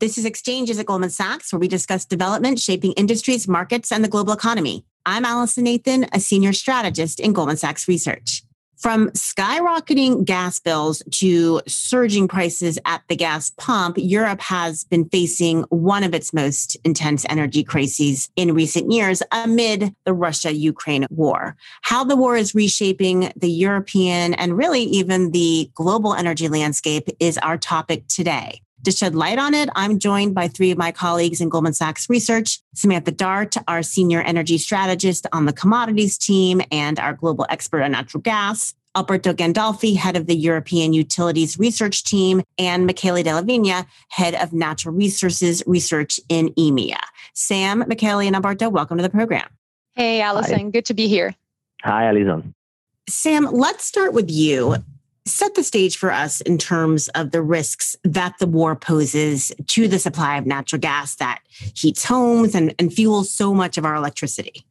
This is Exchanges at Goldman Sachs, where we discuss development shaping industries, markets, and the global economy. I'm Allison Nathan, a senior strategist in Goldman Sachs Research. From skyrocketing gas bills to surging prices at the gas pump, Europe has been facing one of its most intense energy crises in recent years amid the Russia Ukraine war. How the war is reshaping the European and really even the global energy landscape is our topic today. To shed light on it, I'm joined by three of my colleagues in Goldman Sachs Research Samantha Dart, our senior energy strategist on the commodities team and our global expert on natural gas, Alberto Gandolfi, head of the European Utilities Research Team, and Michele Della Vigna, head of Natural Resources Research in EMEA. Sam, Michele, and Alberto, welcome to the program. Hey, Allison. Hi. Good to be here. Hi, Allison. Sam, let's start with you set the stage for us in terms of the risks that the war poses to the supply of natural gas that heats homes and, and fuels so much of our electricity.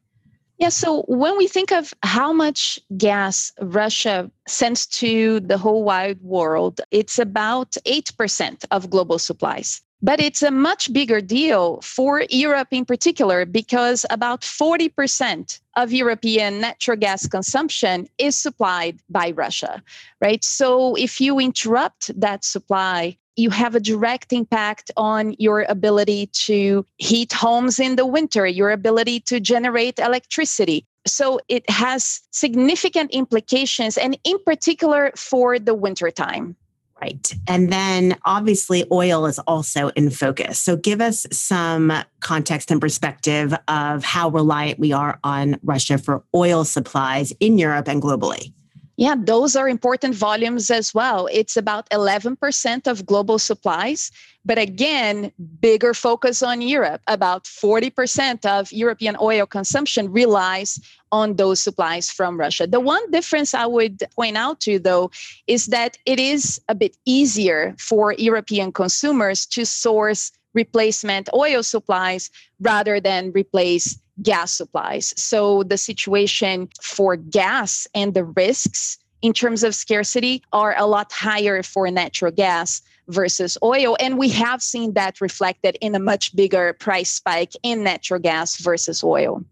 Yeah, so when we think of how much gas Russia sends to the whole wide world, it's about 8% of global supplies. But it's a much bigger deal for Europe in particular because about 40% of European natural gas consumption is supplied by Russia, right? So if you interrupt that supply, you have a direct impact on your ability to heat homes in the winter, your ability to generate electricity. So it has significant implications, and in particular for the wintertime. Right. And then obviously oil is also in focus. So give us some context and perspective of how reliant we are on Russia for oil supplies in Europe and globally. Yeah, those are important volumes as well. It's about 11% of global supplies. But again, bigger focus on Europe. About 40% of European oil consumption relies on those supplies from Russia. The one difference I would point out to, you though, is that it is a bit easier for European consumers to source replacement oil supplies rather than replace gas supplies. So the situation for gas and the risks in terms of scarcity are a lot higher for natural gas versus oil. And we have seen that reflected in a much bigger price spike in natural gas versus oil.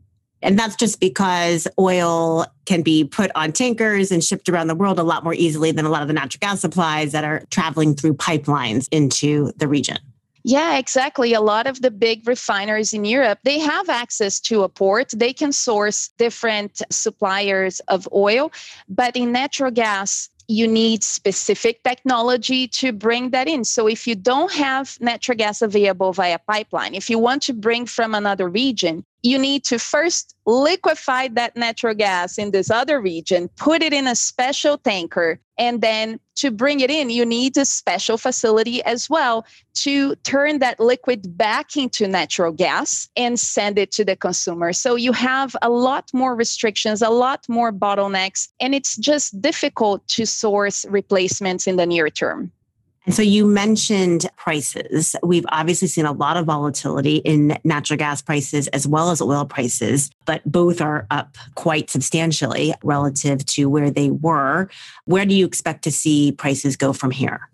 And that's just because oil can be put on tankers and shipped around the world a lot more easily than a lot of the natural gas supplies that are traveling through pipelines into the region. Yeah, exactly. A lot of the big refiners in Europe, they have access to a port. They can source different suppliers of oil, but in natural gas, you need specific technology to bring that in. So if you don't have natural gas available via pipeline, if you want to bring from another region, you need to first liquefy that natural gas in this other region, put it in a special tanker, and then to bring it in, you need a special facility as well to turn that liquid back into natural gas and send it to the consumer. So you have a lot more restrictions, a lot more bottlenecks, and it's just difficult to source replacements in the near term. And so you mentioned prices. We've obviously seen a lot of volatility in natural gas prices as well as oil prices, but both are up quite substantially relative to where they were. Where do you expect to see prices go from here?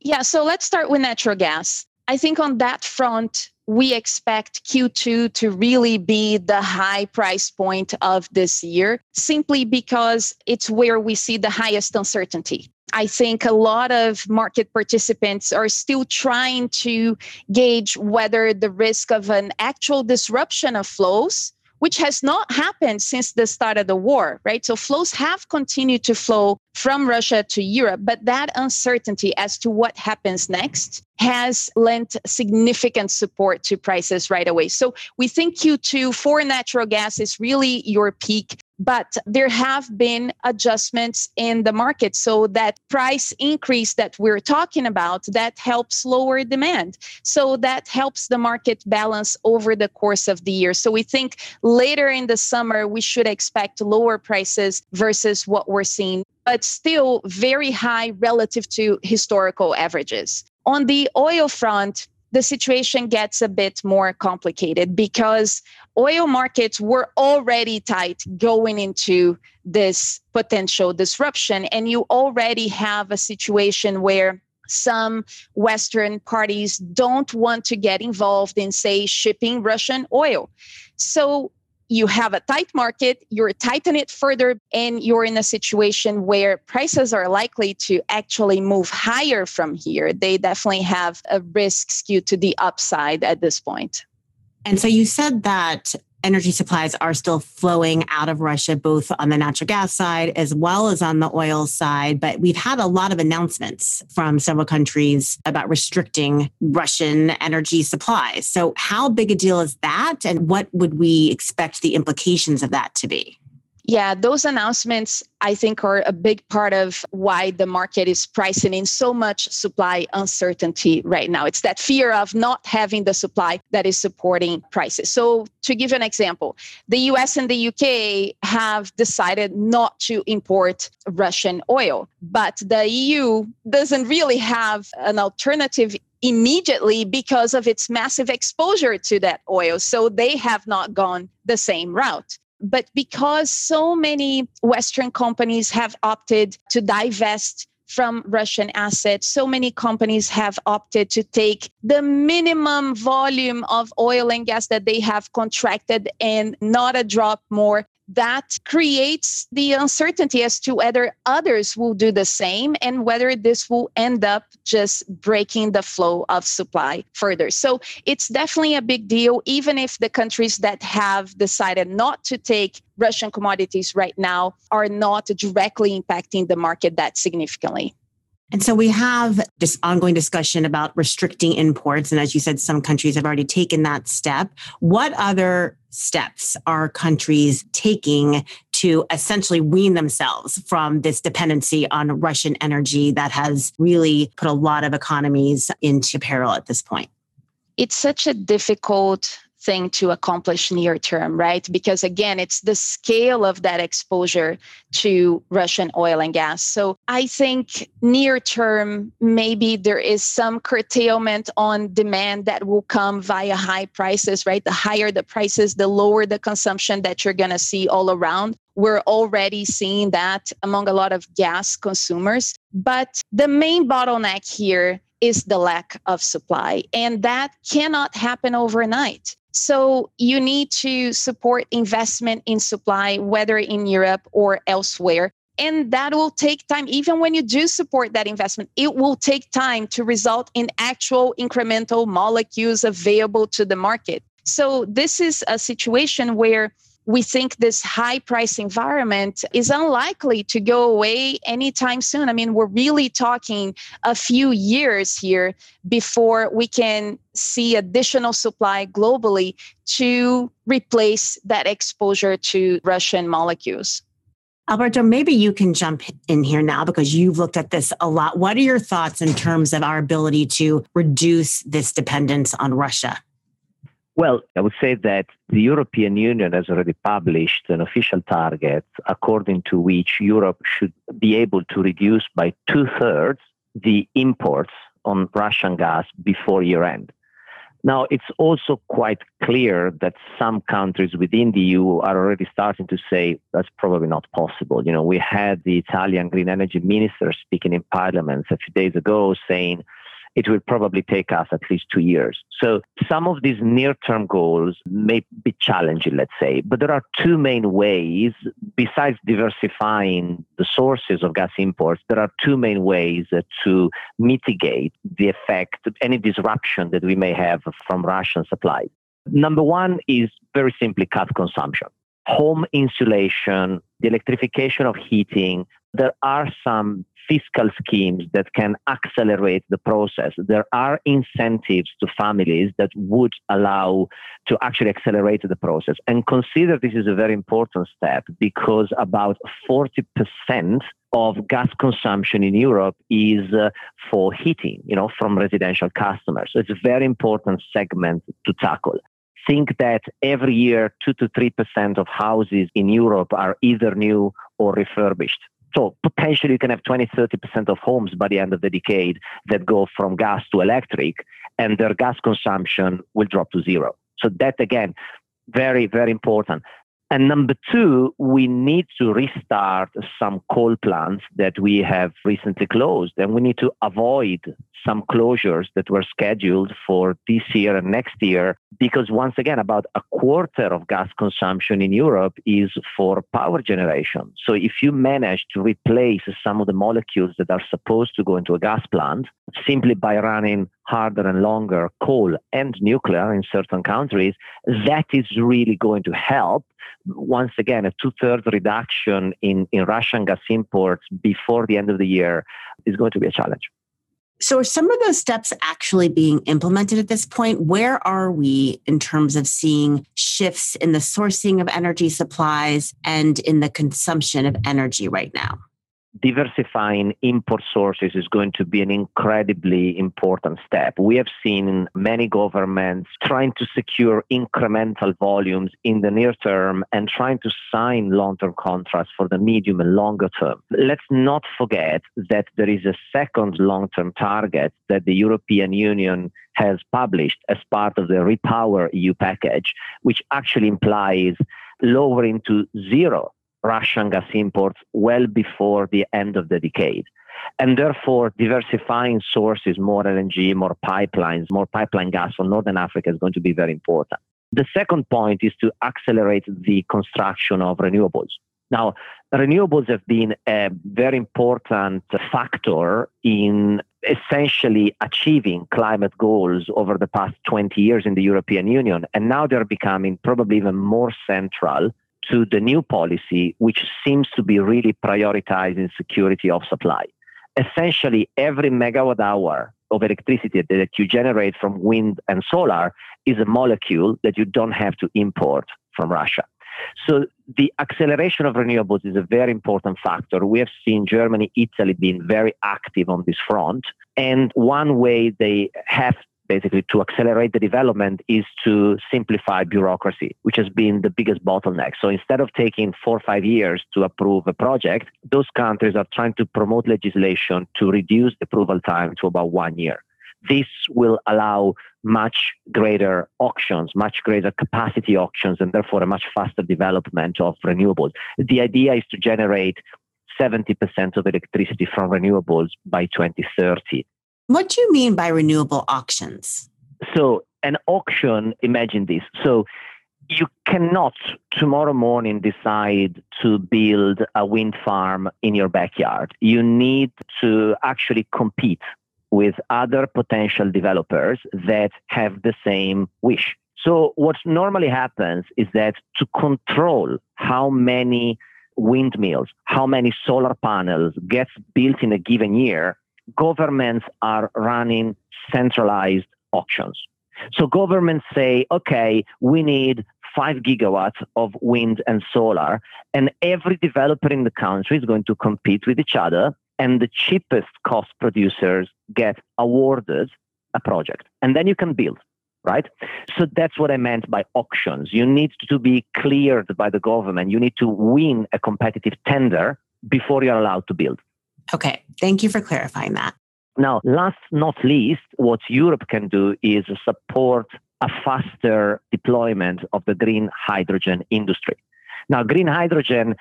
Yeah, so let's start with natural gas. I think on that front, we expect Q2 to really be the high price point of this year, simply because it's where we see the highest uncertainty. I think a lot of market participants are still trying to gauge whether the risk of an actual disruption of flows which has not happened since the start of the war, right? So flows have continued to flow from Russia to Europe, but that uncertainty as to what happens next has lent significant support to prices right away. So we think Q2 for natural gas is really your peak but there have been adjustments in the market. So that price increase that we're talking about that helps lower demand. So that helps the market balance over the course of the year. So we think later in the summer we should expect lower prices versus what we're seeing but still very high relative to historical averages. On the oil front the situation gets a bit more complicated because oil markets were already tight going into this potential disruption. And you already have a situation where some Western parties don't want to get involved in, say, shipping Russian oil. So you have a tight market, you're tightening it further, and you're in a situation where prices are likely to actually move higher from here. They definitely have a risk skewed to the upside at this point. And so you said that energy supplies are still flowing out of Russia, both on the natural gas side as well as on the oil side. But we've had a lot of announcements from several countries about restricting Russian energy supplies. So, how big a deal is that? And what would we expect the implications of that to be? Yeah, those announcements, I think, are a big part of why the market is pricing in so much supply uncertainty right now. It's that fear of not having the supply that is supporting prices. So, to give an example, the US and the UK have decided not to import Russian oil, but the EU doesn't really have an alternative immediately because of its massive exposure to that oil. So they have not gone the same route. But because so many Western companies have opted to divest from Russian assets. So many companies have opted to take the minimum volume of oil and gas that they have contracted and not a drop more that creates the uncertainty as to whether others will do the same and whether this will end up just breaking the flow of supply further. So it's definitely a big deal, even if the countries that have decided not to take Russian commodities right now are not directly impacting the market that significantly. And so we have this ongoing discussion about restricting imports. And as you said, some countries have already taken that step. What other steps are countries taking to essentially wean themselves from this dependency on Russian energy that has really put a lot of economies into peril at this point? It's such a difficult thing to accomplish near term, right? Because again, it's the scale of that exposure to Russian oil and gas. So I think near term, maybe there is some curtailment on demand that will come via high prices, right? The higher the prices, the lower the consumption that you're going to see all around. We're already seeing that among a lot of gas consumers. But the main bottleneck here is the lack of supply. And that cannot happen overnight. So you need to support investment in supply, whether in Europe or elsewhere. And that will take time. Even when you do support that investment, it will take time to result in actual incremental molecules available to the market. So this is a situation where we think this high price environment is unlikely to go away anytime soon. I mean, we're really talking a few years here before we can see additional supply globally to replace that exposure to Russian molecules. Alberto, maybe you can jump in here now because you've looked at this a lot. What are your thoughts in terms of our ability to reduce this dependence on Russia? Well, I would say that the European Union has already published an official target according to which Europe should be able to reduce by two thirds the imports on Russian gas before year end. Now, it's also quite clear that some countries within the EU are already starting to say that's probably not possible. You know, we had the Italian green energy minister speaking in parliament a few days ago saying it will probably take us at least two years. So some of these near term goals may be challenging, let's say, but there are two main ways, besides diversifying the sources of gas imports, there are two main ways to mitigate the effect, any disruption that we may have from Russian supplies. Number one is very simply cut consumption. Home insulation, the electrification of heating, there are some fiscal schemes that can accelerate the process. There are incentives to families that would allow to actually accelerate the process. And consider this is a very important step because about 40% of gas consumption in Europe is uh, for heating, you know, from residential customers. So it's a very important segment to tackle think that every year 2 to 3% of houses in Europe are either new or refurbished. So potentially you can have 20, 30% of homes by the end of the decade that go from gas to electric and their gas consumption will drop to zero. So that again, very, very important. And number two, we need to restart some coal plants that we have recently closed. And we need to avoid some closures that were scheduled for this year and next year, because once again, about a quarter of gas consumption in Europe is for power generation. So if you manage to replace some of the molecules that are supposed to go into a gas plant simply by running harder and longer coal and nuclear in certain countries, that is really going to help once again, a two thirds reduction in, in Russian gas imports before the end of the year is going to be a challenge. So, are some of those steps actually being implemented at this point? Where are we in terms of seeing shifts in the sourcing of energy supplies and in the consumption of energy right now? Diversifying import sources is going to be an incredibly important step. We have seen many governments trying to secure incremental volumes in the near term and trying to sign long term contracts for the medium and longer term. Let's not forget that there is a second long term target that the European Union has published as part of the Repower EU package, which actually implies lowering to zero Russian gas imports well before the end of the decade. And therefore, diversifying sources, more LNG, more pipelines, more pipeline gas from Northern Africa is going to be very important. The second point is to accelerate the construction of renewables. Now, renewables have been a very important factor in essentially achieving climate goals over the past 20 years in the European Union. And now they're becoming probably even more central to the new policy, which seems to be really prioritizing security of supply. Essentially, every megawatt hour of electricity that you generate from wind and solar is a molecule that you don't have to import from Russia. So the acceleration of renewables is a very important factor. We have seen Germany, Italy being very active on this front. And one way they have basically to accelerate the development is to simplify bureaucracy, which has been the biggest bottleneck. So instead of taking four or five years to approve a project, those countries are trying to promote legislation to reduce approval time to about one year. This will allow much greater auctions, much greater capacity auctions, and therefore a much faster development of renewables. The idea is to generate 70% of electricity from renewables by 2030. What do you mean by renewable auctions? So, an auction, imagine this. So, you cannot tomorrow morning decide to build a wind farm in your backyard. You need to actually compete with other potential developers that have the same wish. So, what normally happens is that to control how many windmills, how many solar panels gets built in a given year, governments are running centralized auctions. So governments say, okay, we need five gigawatts of wind and solar, and every developer in the country is going to compete with each other, and the cheapest cost producers get awarded a project, and then you can build. Right? So that's what I meant by auctions. You need to be cleared by the government. You need to win a competitive tender before you're allowed to build. Okay. Thank you for clarifying that. Now, last not least, what Europe can do is support a faster deployment of the green hydrogen industry. Now, green hydrogen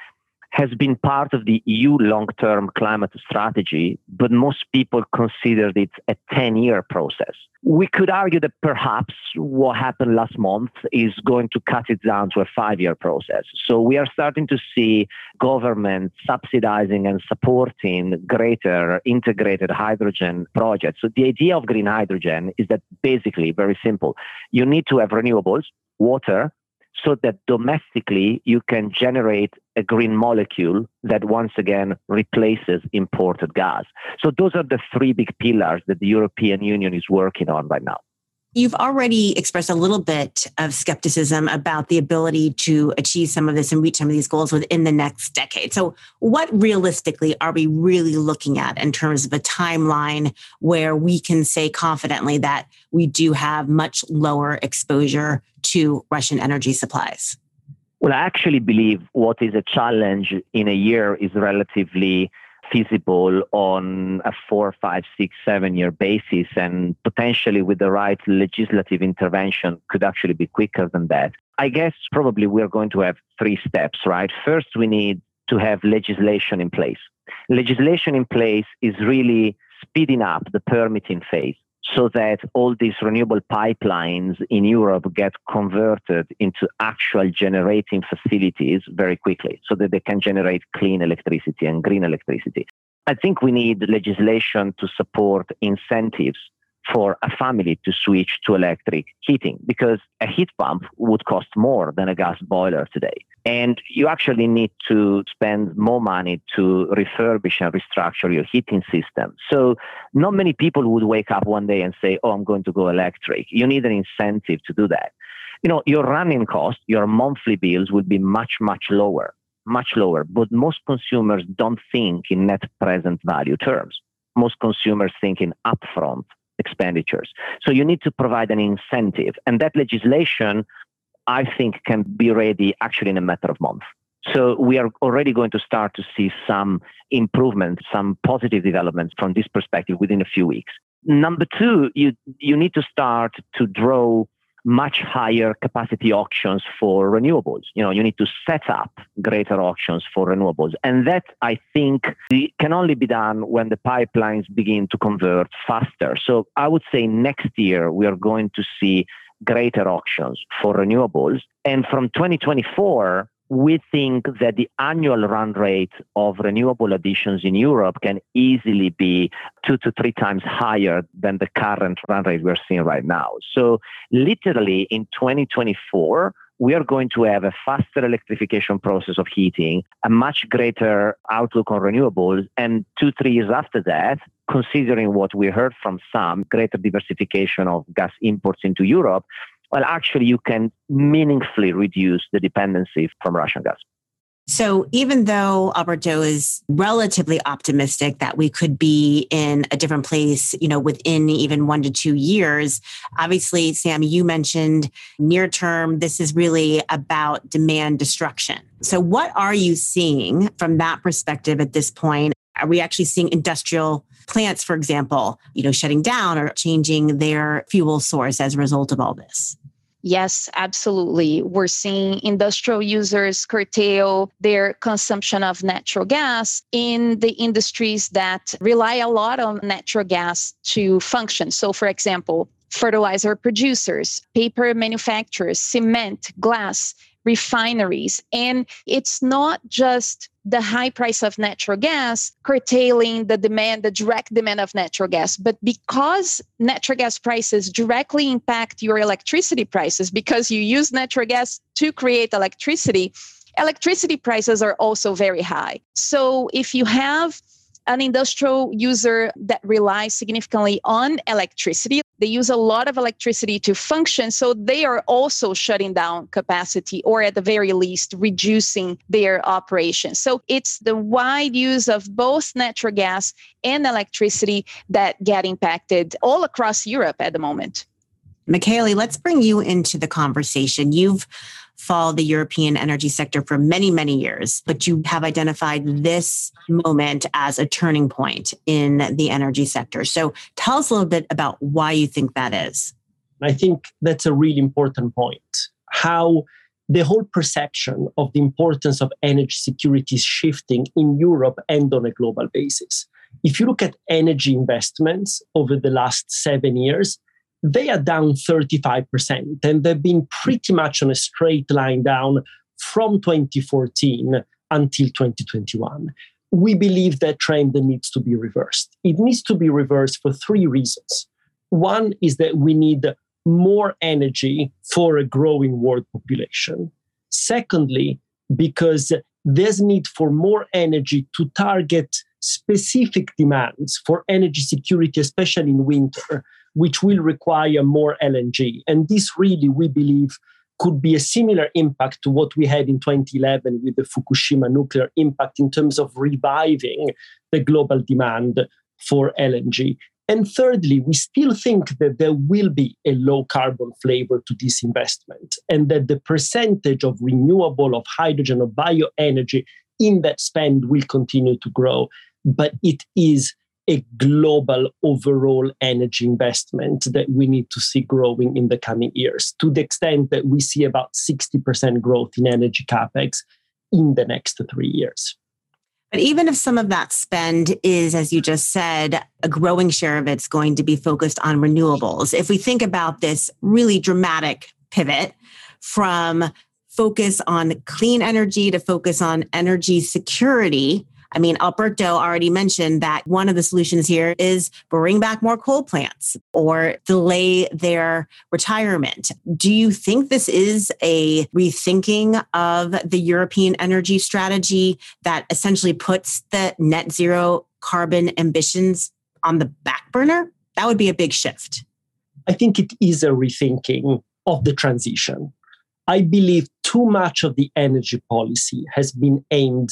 has been part of the EU long term climate strategy, but most people considered it a 10 year process. We could argue that perhaps what happened last month is going to cut it down to a five year process. So we are starting to see government subsidizing and supporting greater integrated hydrogen projects. So the idea of green hydrogen is that basically very simple. You need to have renewables, water, so that domestically you can generate a green molecule that once again replaces imported gas. So those are the three big pillars that the European Union is working on right now. You've already expressed a little bit of skepticism about the ability to achieve some of this and reach some of these goals within the next decade. So, what realistically are we really looking at in terms of a timeline where we can say confidently that we do have much lower exposure to Russian energy supplies? Well, I actually believe what is a challenge in a year is relatively feasible on a four, five, six, seven year basis, and potentially with the right legislative intervention could actually be quicker than that. I guess probably we're going to have three steps, right? First, we need to have legislation in place. Legislation in place is really speeding up the permitting phase so that all these renewable pipelines in Europe get converted into actual generating facilities very quickly so that they can generate clean electricity and green electricity. I think we need legislation to support incentives for a family to switch to electric heating because a heat pump would cost more than a gas boiler today. And you actually need to spend more money to refurbish and restructure your heating system. So, not many people would wake up one day and say, Oh, I'm going to go electric. You need an incentive to do that. You know, your running cost, your monthly bills will be much, much lower, much lower. But most consumers don't think in net present value terms. Most consumers think in upfront expenditures. So you need to provide an incentive. And that legislation, I think, can be ready actually in a matter of months. So we are already going to start to see some improvement, some positive developments from this perspective within a few weeks. Number two, you, you need to start to draw much higher capacity auctions for renewables. You know, you need to set up greater auctions for renewables. And that I think can only be done when the pipelines begin to convert faster. So I would say next year we are going to see greater auctions for renewables. And from 2024, we think that the annual run rate of renewable additions in Europe can easily be two to three times higher than the current run rate we're seeing right now. So, literally in 2024, we are going to have a faster electrification process of heating, a much greater outlook on renewables, and two, three years after that, considering what we heard from some, greater diversification of gas imports into Europe, well, actually, you can meaningfully reduce the dependency from Russian gas. So, even though Alberto is relatively optimistic that we could be in a different place, you know, within even one to two years, obviously, Sam, you mentioned near term, this is really about demand destruction. So, what are you seeing from that perspective at this point? Are we actually seeing industrial plants, for example, you know, shutting down or changing their fuel source as a result of all this? Yes, absolutely. We're seeing industrial users curtail their consumption of natural gas in the industries that rely a lot on natural gas to function. So, for example, fertilizer producers, paper manufacturers, cement, glass, refineries. And it's not just the high price of natural gas curtailing the demand, the direct demand of natural gas, but because natural gas prices directly impact your electricity prices because you use natural gas to create electricity, electricity prices are also very high. So if you have an industrial user that relies significantly on electricity. They use a lot of electricity to function. So they are also shutting down capacity or at the very least reducing their operations. So it's the wide use of both natural gas and electricity that get impacted all across Europe at the moment. Michele, let's bring you into the conversation. You've followed the European energy sector for many, many years, but you have identified this moment as a turning point in the energy sector. So tell us a little bit about why you think that is. I think that's a really important point. How the whole perception of the importance of energy security is shifting in Europe and on a global basis. If you look at energy investments over the last seven years, they are down 35%, and they've been pretty much on a straight line down from 2014 until 2021. We believe that trend needs to be reversed. It needs to be reversed for three reasons. One is that we need more energy for a growing world population. Secondly, because there's need for more energy to target specific demands for energy security, especially in winter, which will require more LNG. And this really, we believe, could be a similar impact to what we had in 2011 with the Fukushima nuclear impact in terms of reviving the global demand for LNG. And thirdly, we still think that there will be a low carbon flavor to this investment and that the percentage of renewable, of hydrogen, of bioenergy in that spend will continue to grow. but it is a global overall energy investment that we need to see growing in the coming years to the extent that we see about 60% growth in energy capex in the next three years. But even if some of that spend is, as you just said, a growing share of it's going to be focused on renewables, if we think about this really dramatic pivot from focus on clean energy to focus on energy security, I mean, Alberto already mentioned that one of the solutions here is bring back more coal plants or delay their retirement. Do you think this is a rethinking of the European energy strategy that essentially puts the net zero carbon ambitions on the back burner? That would be a big shift. I think it is a rethinking of the transition. I believe too much of the energy policy has been aimed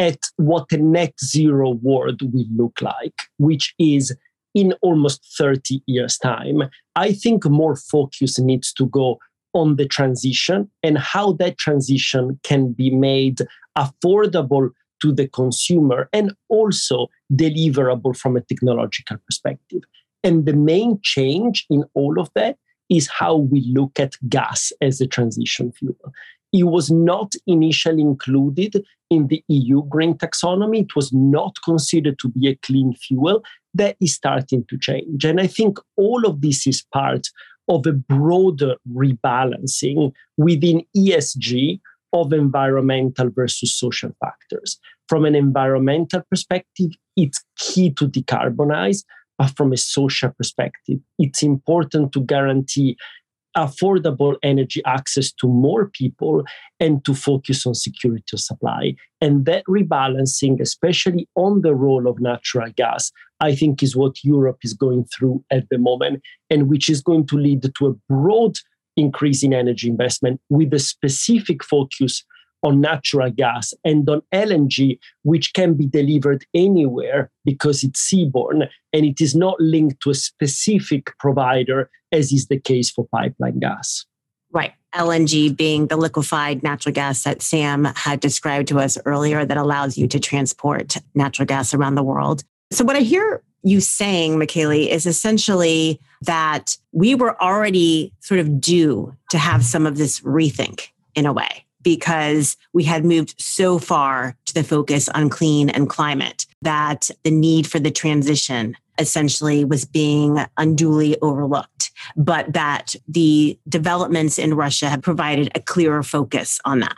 at what a net zero world will look like, which is in almost 30 years' time. I think more focus needs to go on the transition and how that transition can be made affordable to the consumer and also deliverable from a technological perspective. And the main change in all of that is how we look at gas as a transition fuel. It was not initially included in the EU green taxonomy. It was not considered to be a clean fuel. That is starting to change. And I think all of this is part of a broader rebalancing within ESG of environmental versus social factors. From an environmental perspective, it's key to decarbonize, but from a social perspective, it's important to guarantee affordable energy access to more people and to focus on security of supply. And that rebalancing, especially on the role of natural gas, I think is what Europe is going through at the moment, and which is going to lead to a broad increase in energy investment with a specific focus on natural gas and on LNG, which can be delivered anywhere because it's seaborne and it is not linked to a specific provider, as is the case for pipeline gas. Right. LNG being the liquefied natural gas that Sam had described to us earlier that allows you to transport natural gas around the world. So, what I hear you saying, Michele, is essentially that we were already sort of due to have some of this rethink in a way because we had moved so far to the focus on clean and climate that the need for the transition essentially was being unduly overlooked, but that the developments in Russia have provided a clearer focus on that.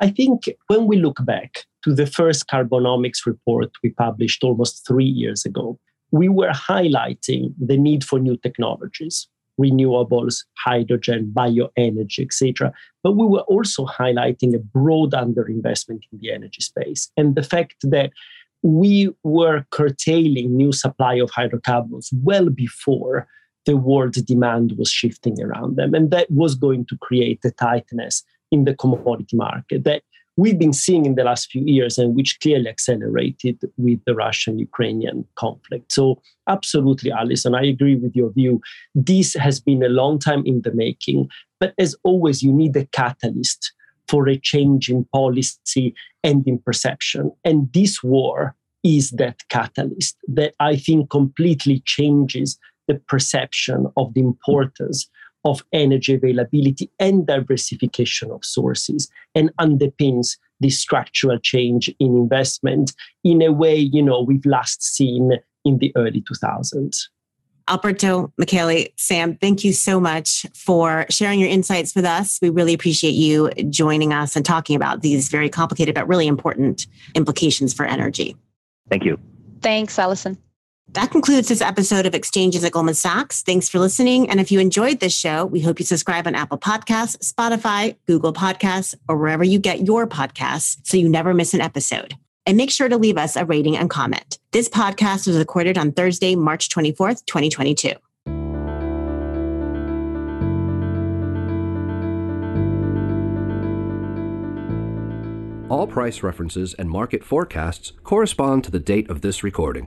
I think when we look back to the first carbonomics report we published almost three years ago, we were highlighting the need for new technologies renewables, hydrogen, bioenergy, etc. But we were also highlighting a broad underinvestment in the energy space and the fact that we were curtailing new supply of hydrocarbons well before the world demand was shifting around them. And that was going to create a tightness in the commodity market that we've been seeing in the last few years and which clearly accelerated with the Russian Ukrainian conflict. So, absolutely, Allison, I agree with your view. This has been a long time in the making, but as always, you need a catalyst for a change in policy and in perception. And this war is that catalyst that I think completely changes the perception of the importance of energy availability and diversification of sources and underpins this structural change in investment in a way you know we've last seen in the early 2000s Alberto, Michele, Sam, thank you so much for sharing your insights with us. We really appreciate you joining us and talking about these very complicated but really important implications for energy. Thank you. Thanks, Allison. That concludes this episode of Exchanges at Goldman Sachs. Thanks for listening. And if you enjoyed this show, we hope you subscribe on Apple Podcasts, Spotify, Google Podcasts, or wherever you get your podcasts so you never miss an episode. And make sure to leave us a rating and comment. This podcast was recorded on Thursday, March 24th, 2022. All price references and market forecasts correspond to the date of this recording.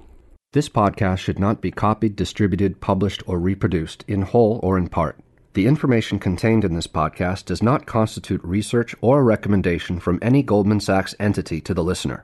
This podcast should not be copied, distributed, published, or reproduced in whole or in part. The information contained in this podcast does not constitute research or a recommendation from any Goldman Sachs entity to the listener.